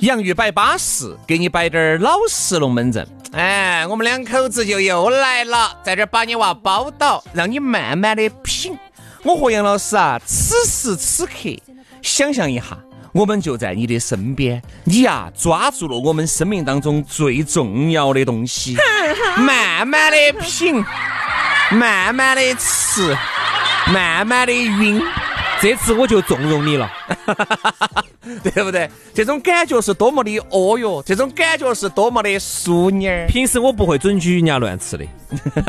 洋芋摆巴适，给你摆点儿老实龙门阵。哎，我们两口子就又来了，在这儿把你娃包到，让你慢慢的品。我和杨老师啊，此时此刻，想象一下，我们就在你的身边，你呀抓住了我们生命当中最重要的东西，慢慢的品，慢慢的吃，慢慢的晕。这次我就纵容你了，对不对？这种感觉是多么的哦哟，这种感觉是多么的淑女儿。平时我不会准许人家乱吃的，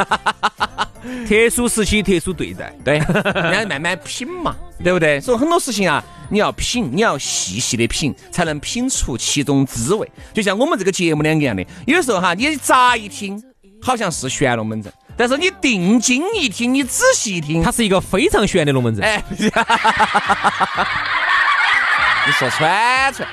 特殊时期特殊对待，对，人家慢慢品嘛，对不对？所以很多事情啊，你要品，你要细细的品，才能品出其中滋味。就像我们这个节目两个样的，有时候哈，你乍一听，好像是玄龙门阵。但是你定睛一听，你仔细一听，它是一个非常玄的龙门阵。哎，你说串串，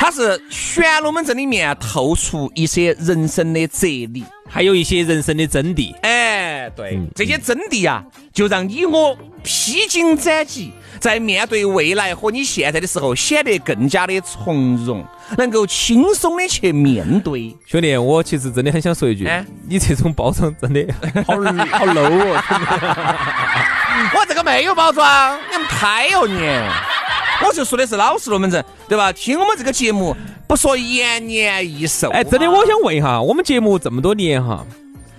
它是玄龙门阵里面透出一些人生的哲理，还有一些人生的真谛。哎，对，这些真谛啊，就让你我披荆斩棘。在面对未来和你现在的时候，显得更加的从容，能够轻松的去面对。兄弟，我其实真的很想说一句，哎你这种包装真的 好好 low 哦！我这个没有包装，你们太哦你！我就说的是老实龙门阵，对吧？听我们这个节目，不说延年益寿。哎，真的，我想问一下，我们节目这么多年哈。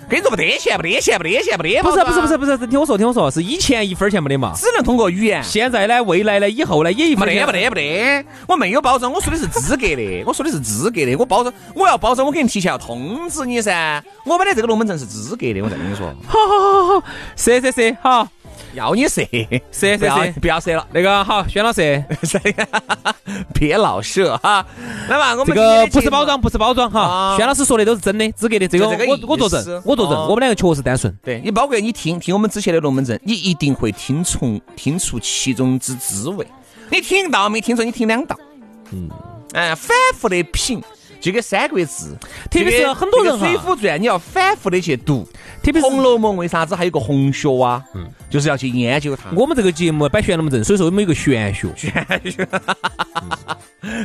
跟你说不得钱，不得钱，不得钱，不得。不是不是不是不是，听我说听我说，是以前一分钱没得嘛，只能通过语言。现在呢，未来呢，以后呢，也一分钱没得不得不得。我没有包装，我说的是资格的，我说的是资格的。我包装，我要包装，我肯定提前要通知你噻。我买的这个龙门阵是资格的，我再跟你说。好好好好，是是是，好。要你射，射射射，不要射了。那个好，轩老师，别老射哈。来嘛，我们这个不是包装，不是包装哈。轩老师说的都是真的，资格的。这个我我作证，我作证，我们两个确实单纯。对你，包括你听听我们之前的龙门阵，你一定会听从听出其中之滋味。你听到没听出？你听两道。嗯，哎，反复的品。就跟《三国志》，特别是很多人《水浒传》，你要反复的去读。特别是《红楼梦》，为啥子还有个红学啊？嗯，就是要去研究它。我们这个节目摆玄龙门阵，所以说我们有个玄学。玄学。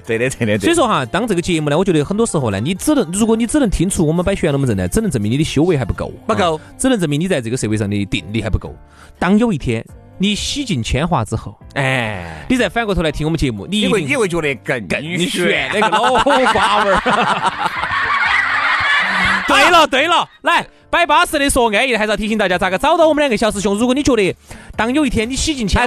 对的，对的，对。所以说哈，当这个节目呢，我觉得很多时候呢，你只能，如果你只能听出我们摆玄龙门阵呢，只能证明你的修为还不够，不够，只能证明你在这个社会上的定力还不够。当有一天。你洗尽铅华之后，哎，你再反过头来听我们节目，你会你会觉得更更玄那个老瓜味儿。对了对了，来摆巴适的说安逸的，还是要提醒大家咋个找到我们两个小师兄。如果你觉得当有一天你洗尽铅华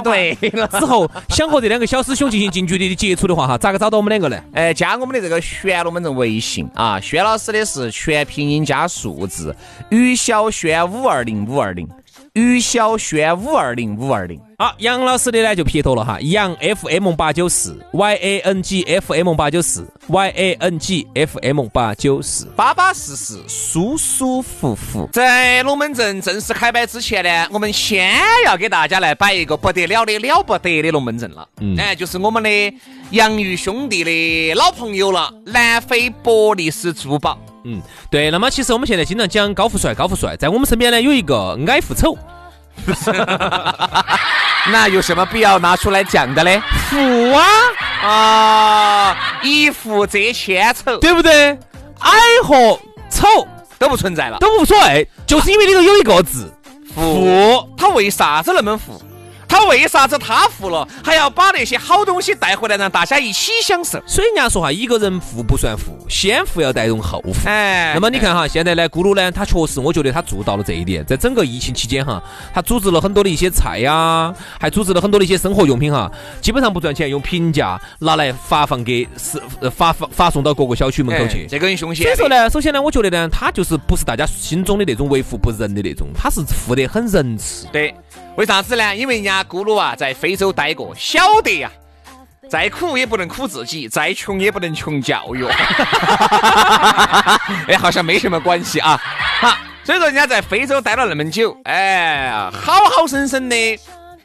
之后，想和这两个小师兄进行近距离的接触的话，哈，咋个找到我们两个呢？哎，加我们的这个玄龙门阵微信啊，轩老师的是全拼音加数字，于小轩五二零五二零。于小轩五二零五二零，好，杨老师的呢就撇脱了哈，杨 FM 八九四，Y A N G F M 八九四，Y A N G F M 八九四，巴巴适适，舒舒服服。在龙门阵正式开摆之前呢，我们先要给大家来摆一个不得了的了不得的龙门阵了，嗯，哎，就是我们的杨玉兄弟的老朋友了，南非伯利斯珠宝。嗯，对。那么其实我们现在经常讲高富帅，高富帅，在我们身边呢有一个矮富丑，那有什么必要拿出来讲的嘞？富啊啊，一富遮千丑，对不对？矮和丑都不存在了，都无所谓，就是因为里头有一个字富，他为啥子那么富？他为啥子他富了，还要把那些好东西带回来，让大家一起享受？所以人家说哈，一个人富不算富，先富要带动后富。哎，那么你看哈，现在呢，咕噜呢，他确实，我觉得他做到了这一点。在整个疫情期间哈，他组织了很多的一些菜呀，还组织了很多的一些生活用品哈，基本上不赚钱，用平价拿来发放给是呃发发发送到各个小区门口去。哎这个很凶险。所以说，呢，首先呢，我觉得呢，他就是不是大家心中的那种为富不仁的那种，他是富得很仁慈。对，为啥子呢？因为人家咕噜啊，在非洲待过，晓得呀、再苦也不能苦自己，再穷也不能穷教育。哎，好像没什么关系啊。好，所以说人家在非洲待了那么久，哎，好好生生的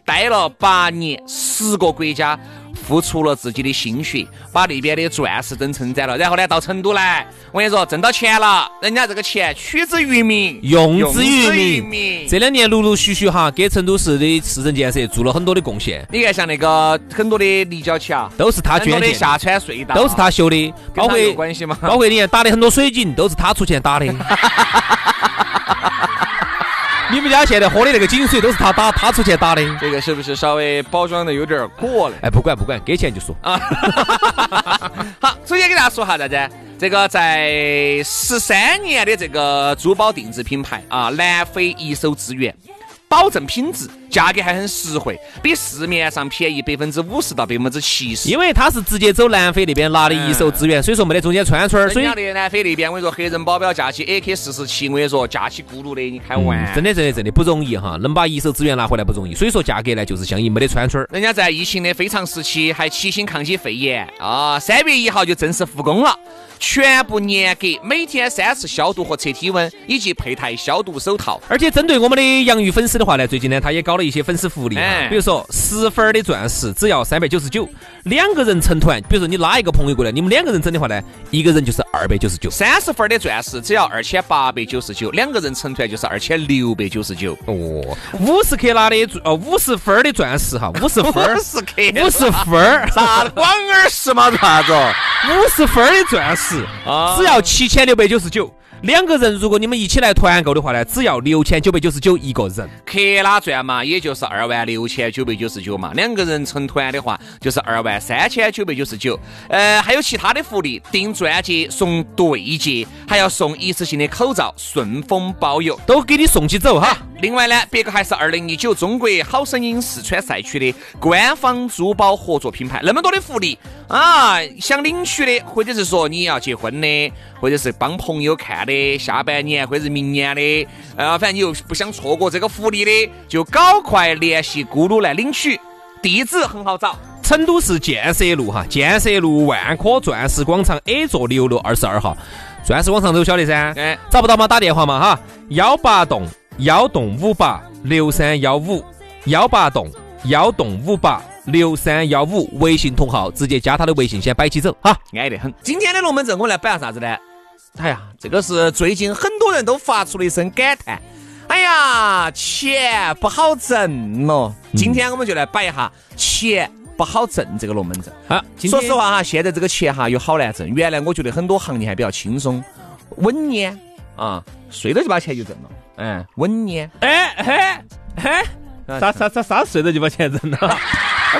待了八年，十个国家。付出了自己的心血，把那边的钻石灯称赞了，然后呢，到成都来，我跟你说，挣到钱了，人家这个钱取之于民，用之于于民。这两年陆陆续续哈，给成都市的市政建设做了很多的贡献，你看，像那个很多的立交桥，都是他捐的，下川隧道，都是他修的，包括关系吗？包括你看打的很多水井都是他出钱打的。你们家现在喝的那个井水都是他打，他出钱打的。这个是不是稍微包装的有点过了？哎，不管不管，给钱就说啊。好，首先给大家说哈啥子？这个在十三年的这个珠宝定制品牌啊，南非一手资源，保证品质，价格还很实惠，比市面上便宜百分之五十到百分之七十。因为他是直接走南非那边拿的一手资源，所以说没得中间穿串儿，所以南非那边，我跟你说，黑人保镖架起 AK 四十七，我跟你说，架起咕噜的，你开玩嗯真的真的真的不容易哈，能把一手资源拿回来不容易，所以说价格呢就是相应没得穿串儿。人家在疫情的非常时期还齐心抗击肺炎啊！三月一号就正式复工了，全部严格每天三次消毒和测体温，以及佩戴消毒手套。而且针对我们的洋芋粉丝的话呢，最近呢，他也搞了一些粉丝福利比如说十分儿的钻石只要三百九十九，两个人成团，比如说你拉一个朋友过来，你们两个人整的话呢，一个人就是二百九十九。三十分的钻石只要二千八百九十九，两个人成团就是二千六百九十九。哦，五十克拉的哦五十分儿的钻石哈，五十分儿，十克，五十分儿，啥子广耳石嘛？做啥子？五十分儿的钻石啊只要七千六百九十九。两个人如果你们一起来团购的话呢，只要六千九百九十九一个人。克拉钻嘛，也就是二万六千九百九十九嘛。两个人成团的话，就是二万三千九百九十九。呃，还有其他的福利，订钻戒送对戒，还要送一次性的口罩，顺丰包邮。都给你送起走哈。另外呢，别个还是二零一九中国好声音四川赛区的官方珠宝合作品牌，那么多的福利啊！想领取的，或者是说你要结婚的，或者是帮朋友看的，下半年或者是明年的，呃，反正你又不想错过这个福利的，就赶快联系咕噜来领取。地址很好找，成都市建设路哈，建设路万科钻石广场 A 座六楼二十二号，钻石广场都晓得噻。哎找不到嘛？打电话嘛哈，幺八栋幺栋五八六三幺五，幺八栋幺栋五八六三幺五，微信同号直接加他的微信先摆起走哈。安得很。今天的龙门阵我们来摆下啥子呢？哎呀，这个是最近很多人都发出了一声感叹。哎呀，钱不好挣咯。今天我们就来摆一下钱不好挣这个龙门阵。好，今天说实，话哈，现在这个钱哈有好难挣。原来我觉得很多行业还比较轻松，稳呢啊，睡了就把钱就挣了。嗯，稳年。哎哎哎，啥啥啥啥睡着就把钱挣了，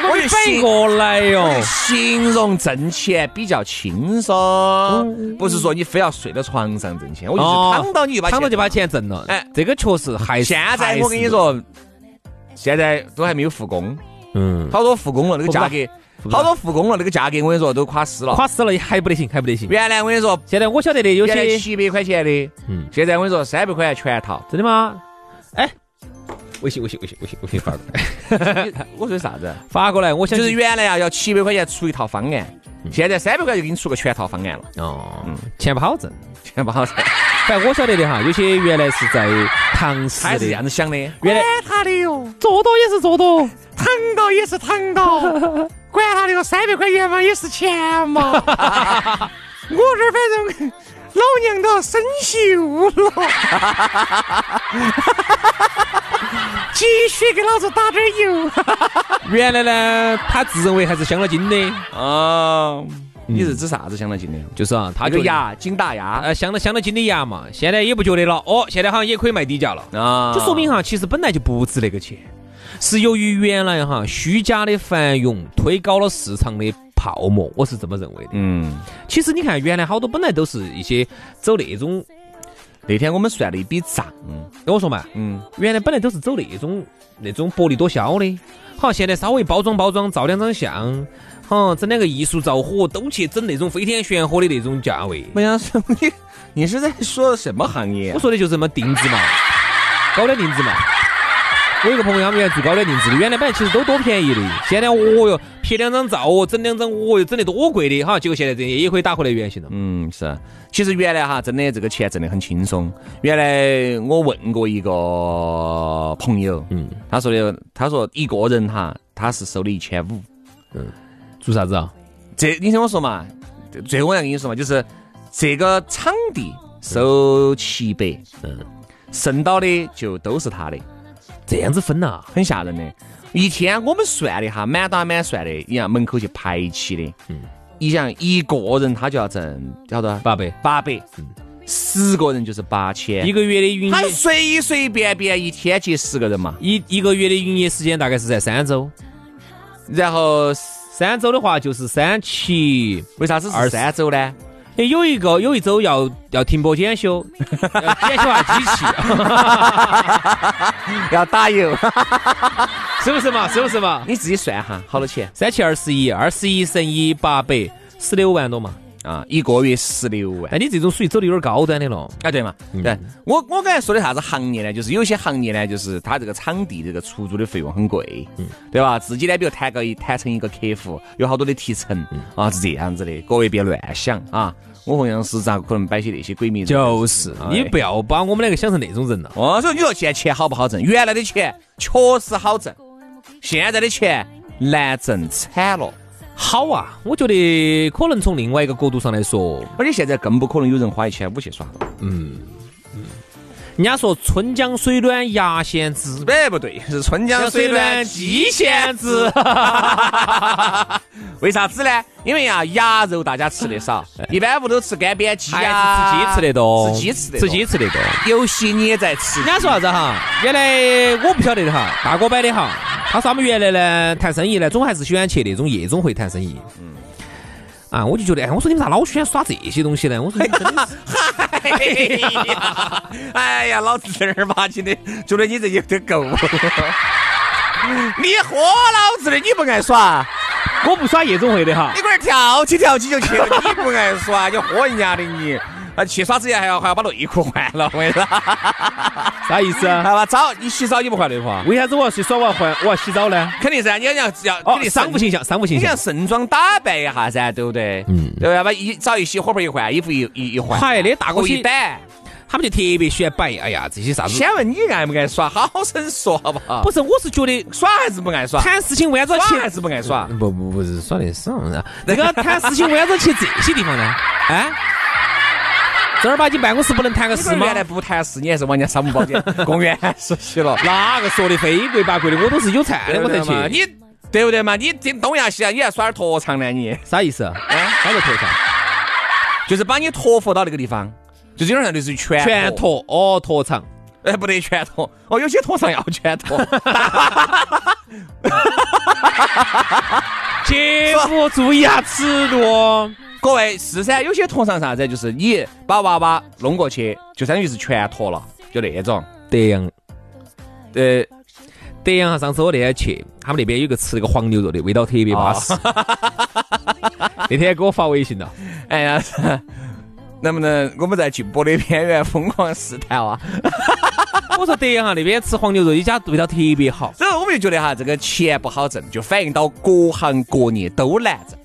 我就反应过来哟。形容挣钱比较轻松，不是说你非要睡到床上挣钱，我就是躺到你就把躺到就把钱挣了。哎。哎，这个确实还现在我跟你，说，现在都还没有复工，嗯，好多复工了，那个价格，好多复工了，那个价格我跟你说都垮死了。垮死了还不得行，还不得行。原来我跟你说，现在我晓得的有些，七百块钱的，嗯，现在我跟你说三百块钱全套。真的吗？哎，微信微信微信微信微信发过来，我说的啥子？发过来，我想就是原来啊要七百块钱出一套方案，现在三百块就给你出个全套方案了，哦，钱不好挣。钱不好挣。反正我晓得的哈，有些原来是在唐诗他是这样，子想的，原来他的哟，做多也是做多，躺到也是躺到，管他那个，三百块钱嘛也是钱嘛。我这儿反正老娘都要生锈了，继续给老子打点油。原来呢，他自认为还是镶了金的，啊，你是指啥子镶了金的？就是啊，他觉得那个牙，金大牙。呃，镶了镶了金的牙嘛，现在也不觉得了，哦，现在好像也可以卖低价了，啊，就说明哈，其实本来就不值那个钱，是由于原来哈虚假的繁荣推高了市场的泡沫，我是这么认为的。嗯，其实你看，原来好多本来都是一些走那种，那天我们算了一笔账，跟我说嘛，嗯，原来本来都是走那种那种薄利多销的，好，现在稍微包装包装，照两张相，好，整两个艺术照火，都去整那种飞天玄火的那种价位。我想说你你是在说什么行业啊我？说的就是什么定制嘛，高端定制嘛。我有个朋友，他们原来做高端定制的，原来本来其实都多便宜的，现在哦哟，拍两张照哦，整两张哦哟，整得多贵的哈，结果现在这些也可以打回来原形了。嗯，是。其实原来哈，真的这个钱挣得很轻松。原来我问过一个朋友，嗯，他说的，他说一个人哈，他是收的一千五。嗯做啥子啊？这你听我说嘛，最后我要跟你说嘛，就是这个场地收七百，嗯，剩到的就都是他的，这样子分呐、很吓人的。一天我们算的哈，满打满算的，你看门口去排起的，嗯，你想一个人他就要挣好多八百，八百，嗯。十个人就是八千，一个月的营业。随随便便一天接十个人嘛，一一个月的营业时间大概是在三周，然后三周的话就是三七，为啥子是三周呢？诶有一个有一周要要停播检修，要检修下机器，要打油，是不是嘛？是不是嘛？你自己算哈，好多钱三七二十一，二十一乘以八百，十六万多嘛。啊？一个月十六万。那你这种属于走的有点高端的了。哎，对嘛，对我我刚才说的啥子行业呢？就是有些行业呢，就是它这个场地这个出租的费用很贵，嗯对吧？自己呢，比如谈个一谈成一个客户，有好多的提成啊，是这样子的。各位别乱想啊！我同样是咋可能摆些那些鬼名字就是，你不要把我们两个想成那种人了。哦，所以，你说现在钱好不好挣？原来的钱确实好挣，现在的钱难挣惨了。好啊，我觉得可能从另外一个角度上来说，而且现在更不可能有人花一千五去耍了。人家说春江水暖鸭先知，哎，不对，是春江水暖鸡先知。为啥子呢？因为呀，鸭肉大家吃的少，一般屋都吃干煸鸡还呀，是吃鸡吃的多，吃鸡吃的吃鸡吃的多。游戏你也在吃人，家说啥子哈？原来我不晓得的哈，大哥摆的哈。他说他们原来呢谈生意呢，总还是喜欢去那种夜总会谈生意。嗯。啊，我就觉得，哎，我说你们咋老喜欢耍这些东西呢？我说你们真的是哎呀，哎呀，老子正儿八经的觉得你这有点够了。你豁老子的，你不爱耍，我不耍夜总会的哈你。龟儿跳起跳起就去了，你不爱耍，你豁人家的你。啊，去耍之前还要还要把内裤换了，我跟你说，啥意思啊？好吧，澡你洗澡你不换内裤啊？为啥子我要去耍？我要换，我要洗澡呢？肯定是啊，你要要要哦肯，定商务形象，商务形象你要。盛装打扮一下噻，对不对？嗯，对吧？把一澡一洗，火盆一换，衣服一一一换，嗨那大哥一些板。他们就特别喜欢摆，哎呀，这些啥子？先问你爱不爱耍，好生说好不好？不是，我是觉得耍还是不爱耍？谈事情为啥子要去？耍还是不爱耍？不不不是耍的少啊！这个谈事情为啥子去这些地方呢？啊？正儿八经办公室不能谈个事吗原？来不谈事，你还是往人家商务保险公园 实习了，哪个说的非贵八贵的？我都是有菜的我才去。你对不对嘛？你这东亚西亚，你还耍点拖长呢？你啥意思？啊？啥叫脱场？就是把你托付到那个地方，就是有点像类似于全全。托哦，脱场。哎，不得全托哦，有些托上要全托。姐夫注意下尺度哦。各位是噻，有些托上啥子，就是你把娃娃弄过去，就相当于是全托了，就那种。德阳，呃，德阳哈，上次我那天去，他们那边有个吃那个黄牛肉的，味道特别巴适。那天给我发微信了，哎呀，能不能我们在进步的边缘疯狂试探啊？我说德阳哈那边吃黄牛肉，一家味道特别好。所以我们就觉得哈，这个钱不好挣，就反映到各行各业都难挣。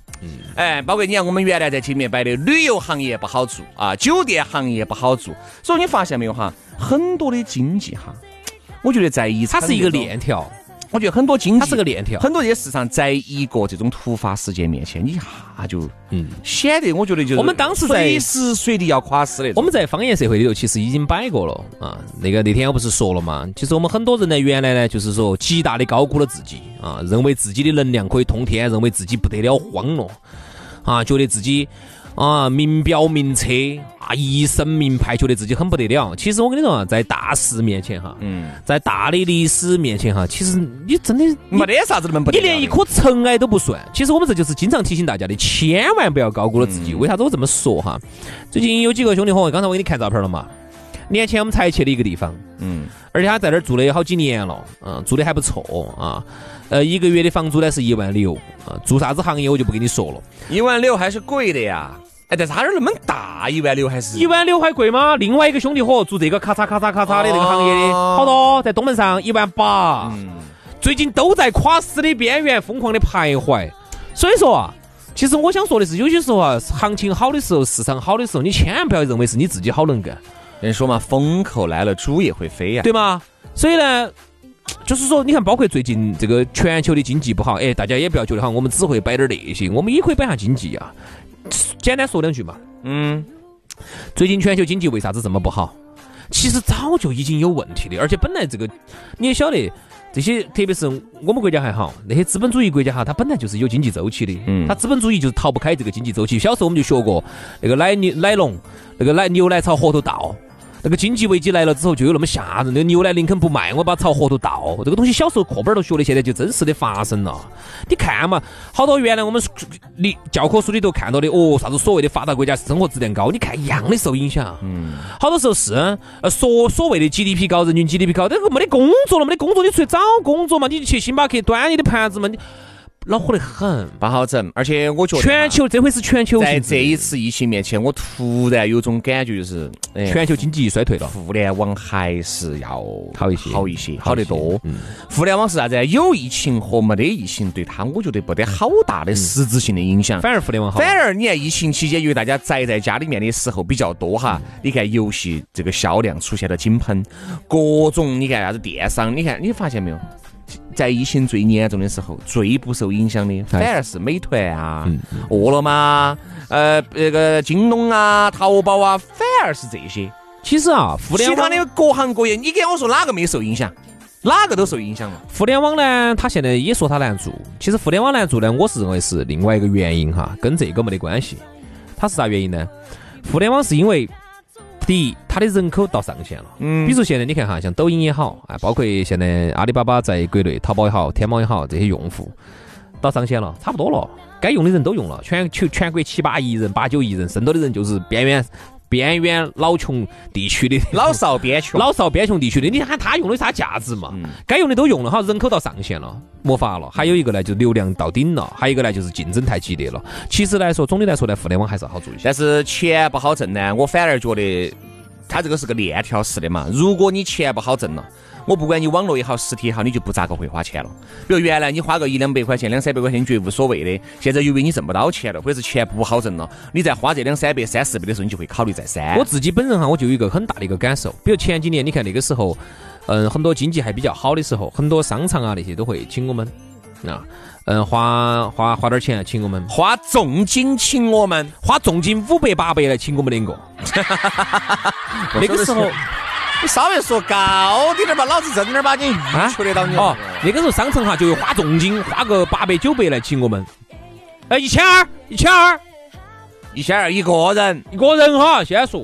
哎，包括你看我们原来在前面摆的旅游行业不好做啊，酒店行业不好做，所以你发现没有哈，很多的经济哈，我觉得在一场它是一个链条，我觉得很多经济它是个链条。很多这些市场在一个这种突发事件面前，你一下就嗯，显得我觉得就是我们当时随时随地要垮死那种。我们在方言社会里头其实已经摆过了啊。那个那天我不是说了嘛，其实我们很多人呢，原来呢就是说极大的高估了自己啊，认为自己的能量可以通天，认为自己不得了慌了。啊，觉得自己啊名表名车啊一身名牌，觉得自己很不得了。其实我跟你说啊，在大事面前哈，嗯，在大的历史面前哈，其实你真的没得啥子那么不得了你连一颗尘埃都不算。其实我们这就是经常提醒大家的，千万不要高估了自己。为啥子我这么说哈？最近有几个兄弟伙，刚才我给你看照片了嘛？年前我们才去的一个地方，嗯，而且他在那儿住了有好几年了，嗯，住的还不错啊。呃，一个月的房租呢是一万六，啊，做啥子行业我就不跟你说了。一万六还是贵的呀。哎，但是他那儿那么大，一万六还是一万六还贵吗？另外一个兄弟伙做这个咔嚓咔嚓咔嚓的这个行业的，哦好多在东门上一万八，嗯最近都在垮死的边缘疯狂的徘徊。所以说啊，其实我想说的是，有些时候啊，行情好的时候，市场好的时候，你千万不要认为是你自己好能干，人说嘛，风口来了，猪也会飞呀。对吗？所以呢。就是说，你看，包括最近这个全球的经济不好，哎，大家也不要觉得哈，我们只会摆点那些，我们也可以摆下经济啊。简单说两句嘛，嗯，最近全球经济为啥子这么不好？其实早就已经有问题的，而且本来这个你也晓得，这些特别是我们国家还好，那些资本主义国家哈，它本来就是有经济周期的，嗯它资本主义就是逃不开这个经济周期。小时候我们就学过那个奶牛奶农，那个奶牛奶朝河头倒。那个经济危机来了之后，就有那么吓人。那个牛奶林肯不卖，我把朝河头倒。这个东西小时候课本儿都学的，现在就真实的发生了。你看嘛，好多原来我们你教科书里头看到的，哦，啥子所谓的发达国家生活质量高，你看一样的受影响。嗯，好多时候是，呃，所所谓的 GDP 高，人均 GDP 高，这个没得工作了，没得工作，你出去找工作嘛，你就去星巴克端你的盘子嘛，你恼火得很。不好整。而且我觉得全球这回是全球在这一次疫情面前，我突然有种感觉，就是哎全球经济衰退了。互联网还是要好一些好一些，好得多。嗯互联网是啥子？有疫情和没得疫情，对它我觉得没得好大的实质性的影响。反而互联网好。反而你看疫情期间，因为大家宅在家里面的时候比较多哈，你看游戏这个销量出现了井喷，各种你看啥子电商，你看你发现没有？在疫情最严重的时候，最不受影响的反而是美团啊、饿了么、呃那个京东啊、淘宝啊，反而是这些。其实啊，互联网其他的各行各业，你给我说哪个没受影响？哪个都受影响了。互联网呢，它现在也说它难做。其实互联网难做呢，我是认为是另外一个原因哈，跟这个没得关系。它是啥原因呢？互联网是因为第一，它的人口到上限了。嗯比如现在你看哈，像抖音也好，啊，包括现在阿里巴巴在国内，淘宝也好，天猫也好，这些用户到上限了，差不多了，该用的人都用了，全球全国七八亿人、八九亿人，剩多的人就是边缘边远老穷地区的老少边穷，老少边穷地区的，你喊他用的啥价值嘛？该用的都用了哈，人口到上限了，没法了。还有一个呢，就流量到顶了；还有一个呢，就是竞争太激烈了。其实来说，总的来说呢，互联网还是好做一些。但是钱不好挣呢，我反而觉得它这个是个链条式的嘛。如果你钱不好挣了，我不管你网络也好，实体也好，你就不咋个会花钱了。比如原来你花个一两百块钱、两三百块钱，你觉得无所谓的，现在由于你挣不到钱了，或者是钱不好挣了，你再花这两三百、三四百的时候，你就会考虑再三。我自己本人哈，我就有一个很大的一个感受，比如前几年，你看那个时候，嗯，很多经济还比较好的时候，很多商场啊那些都会请我们啊，嗯，花花花点钱请我们，花重金请我们，花重金五百八百来请我们两个。那个时候。你稍微说高点点吧，老子正儿八经预求得到你哦，那个时候商城哈就会花重金，花个八百九百来请我们。哎，一千二，一千二，一千二一个人，一个人哈，先说。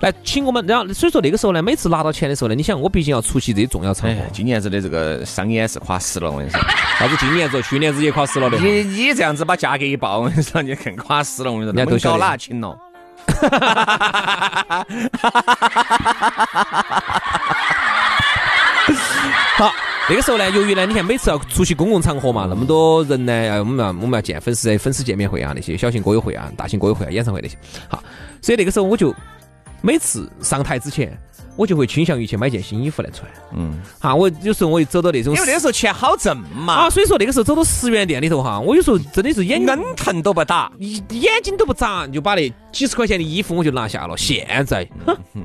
来请我们，然后所以说那个时候呢，每次拿到钱的时候呢，你想我毕竟要出席这些重要场合哎，，今年子的这个商演是垮死了，我跟你说。啥子今年子、去年子也垮死了的。你你这样子把价格一报，我跟你说，你更垮死了。我跟你说，人家都晓得搞哪请了？好，那个时候呢，由于呢，你看每次要出席公共场合嘛，那么多人呢，呃，我们要我们要见粉丝粉丝见面会啊，那些小型歌友会啊、大型歌友会啊、演唱会那些。好，所以那个时候我就每次上台之前，我就会倾向于去买件新衣服来穿。嗯，哈，我有时候我一走到那种因为那个时候钱好挣嘛啊，，所以说那个时候走到十元店里头哈，我有时候真的是眼睛疼都不打。眼眼睛都不眨，就把那几十块钱的衣服我就拿下了。现在，哼哼，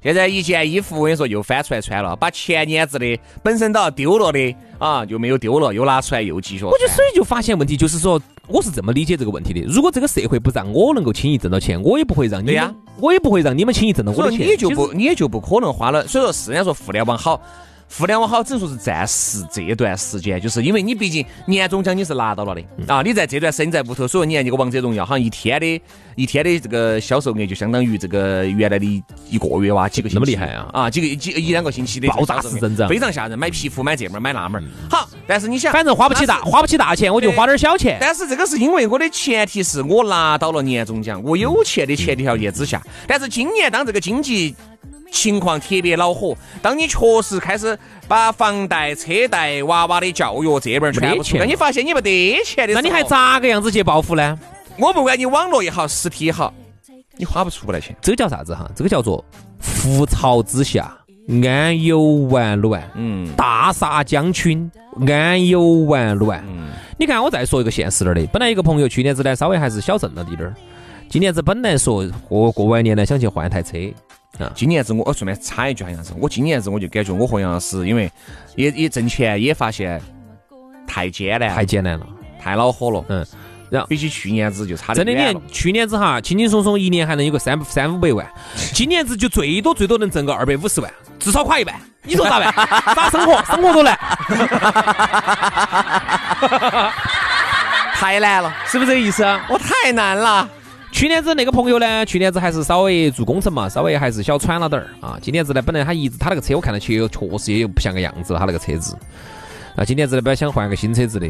现在一件衣服，我跟你说又翻出来穿了，把前年子的本身都要丢了的啊，就没有丢了，又拿出来又继续穿。我就所以就发现问题，就是说我是这么理解这个问题的。如果这个社会不让我能够轻易挣到钱，我也不会让你们，对呀我也不会让你们轻易挣到我的钱。你就不你也就不可能花了。所以说，是人家说互联网好，互联网好，只能说是暂时这段时间，就是因为你毕竟年终奖你是拿到了的啊，你在这段时间在屋头，所以你看这个王者荣耀，好像一天的一天的这个销售额就相当于这个原来的一一个月哇，几个星期那么厉害啊啊，几个几一两个星期的爆炸式增长非常吓人，买皮肤买这门儿买那门儿。好，但是你想，反正花不起大，花不起大钱，我就花点小钱。但是这个是因为我的前提是我拿到了年终奖，我有钱的前提条件之下。但是今年当这个经济情况特别恼火，当你确实开始把房贷、车贷、娃娃的教育这边儿全部出来，没得钱你发现你没得钱的时候，那你还咋个样子去报复呢？我不管你网络也好，实体也好，你花不出来钱。这个叫啥子哈？这个叫做覆巢之下，安有完卵。嗯，大厦将倾，安有完卵。嗯你看，我再说一个现实点儿的，本来一个朋友去年子呢，稍微还是小挣了滴点儿，今年子本来说过过完年呢，想去换一台车，今年子我我顺便插一句，好像是，我今年子我就感觉我和杨老师，因为也也挣钱，也发现太艰难，太艰难了。太恼火了。嗯，然后比起去年子就差得真的，你看去年子哈，轻轻松松一年还能有个三三五百万，今年子就最多最多能挣个二百五十万，至少垮一半。你说咋办？咋生活？生活都难，太难了，是不是这个意思啊？我太难了。去年子那个朋友呢，去年子还是稍微做工程嘛，稍微还是小喘了点儿啊。今年子呢，本来他一直他那个车我看到去确实也有不像个样子了，他那个车子。啊，今年子呢，本来想换个新车子的，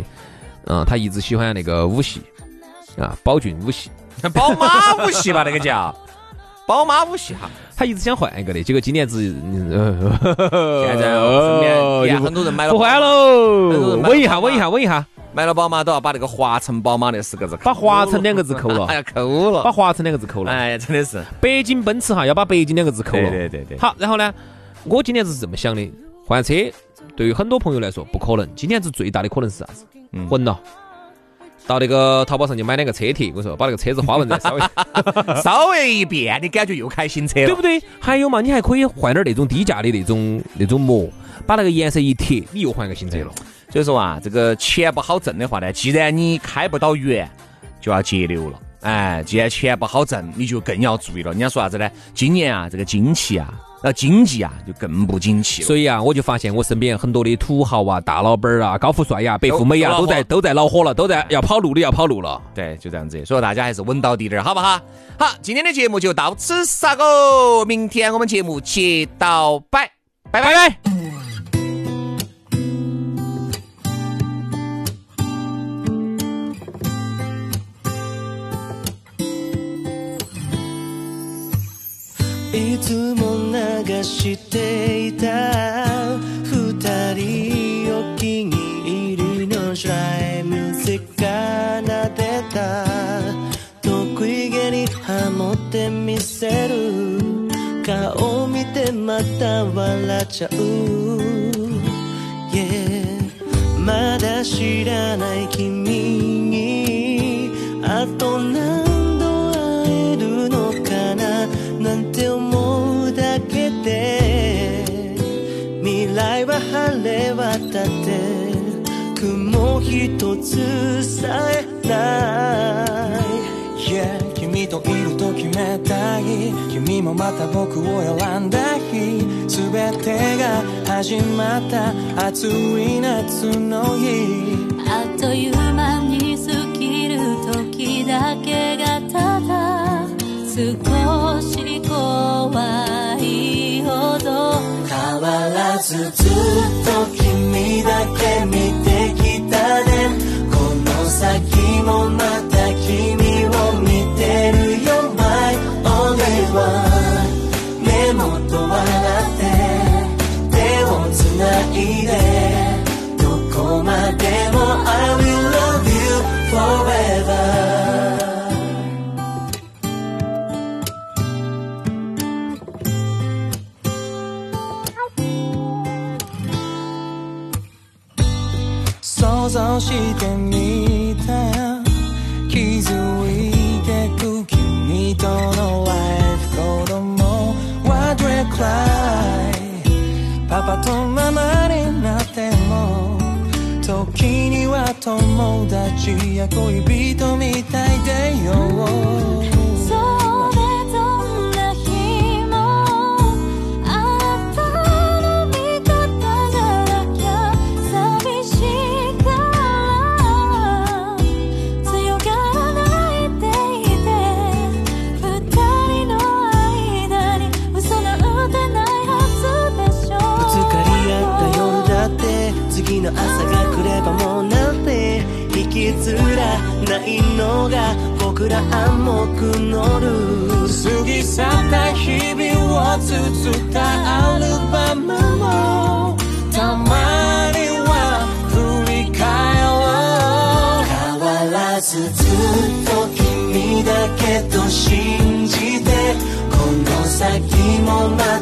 嗯，他一直喜欢那个五系啊，宝骏五系，宝马五系吧，那个叫宝马五系哈。他一直想换一个的，结果今年子，嗯 现在很多人买了不换喽稳一下，稳一下，稳一下，买了宝马都要把那个华晨宝马那四个字把华晨两个字抠了 哎呀，抠了把。华晨两个字抠了。哎呀，真的是。北京奔驰哈要把北京两个字抠了。对对对对好，然后呢，我今年子是这么想的，换车对于很多朋友来说不可能，今年子最大的可能是啥子？嗯混了。到那个淘宝上去买两个车贴，我说把那个车子花纹再稍微，稍微一变，你感觉又开新车了，对不对？还有嘛，你还可以换点那种低价的那种那种膜，把那个颜色一贴，你又换个新车了。所以说啊，这个钱不好挣的话呢，既然你开不到源，就要节流了。哎，既然钱不好挣，你就更要注意了。人家说啥子呢？今年啊，这个经济啊，呃，经济啊，就更不景气了。所以啊，我就发现我身边很多的土豪啊、大老板儿啊、高富帅呀、白富美呀，都都在都在恼火了，都在要跑路的要跑路了。对，就这样子。所以大家还是稳到底点儿，好不好？好，今天的节目就到此杀个，明天我们节目接到摆，拜拜。拜拜。つも流していた。二人お気に入りのシライムセ奏でた。得意げにハモってみせる。顔見てまた笑っちゃう。Yeah まだ知らない君一つさえない。Yeah 君といると決めたい君もまた僕を選んだ日。全てが始まった暑い夏の日。あっという間に過ぎる時だけがた。だ少し怖いほど変わらずずとママになっても時には友達や恋人みたいでよ。ないのが僕ら暗黙のルール。過ぎ去った日々を綴ったアルバムもたまには振り返ろう。変わらずずっと君だけと信じてこの先もまた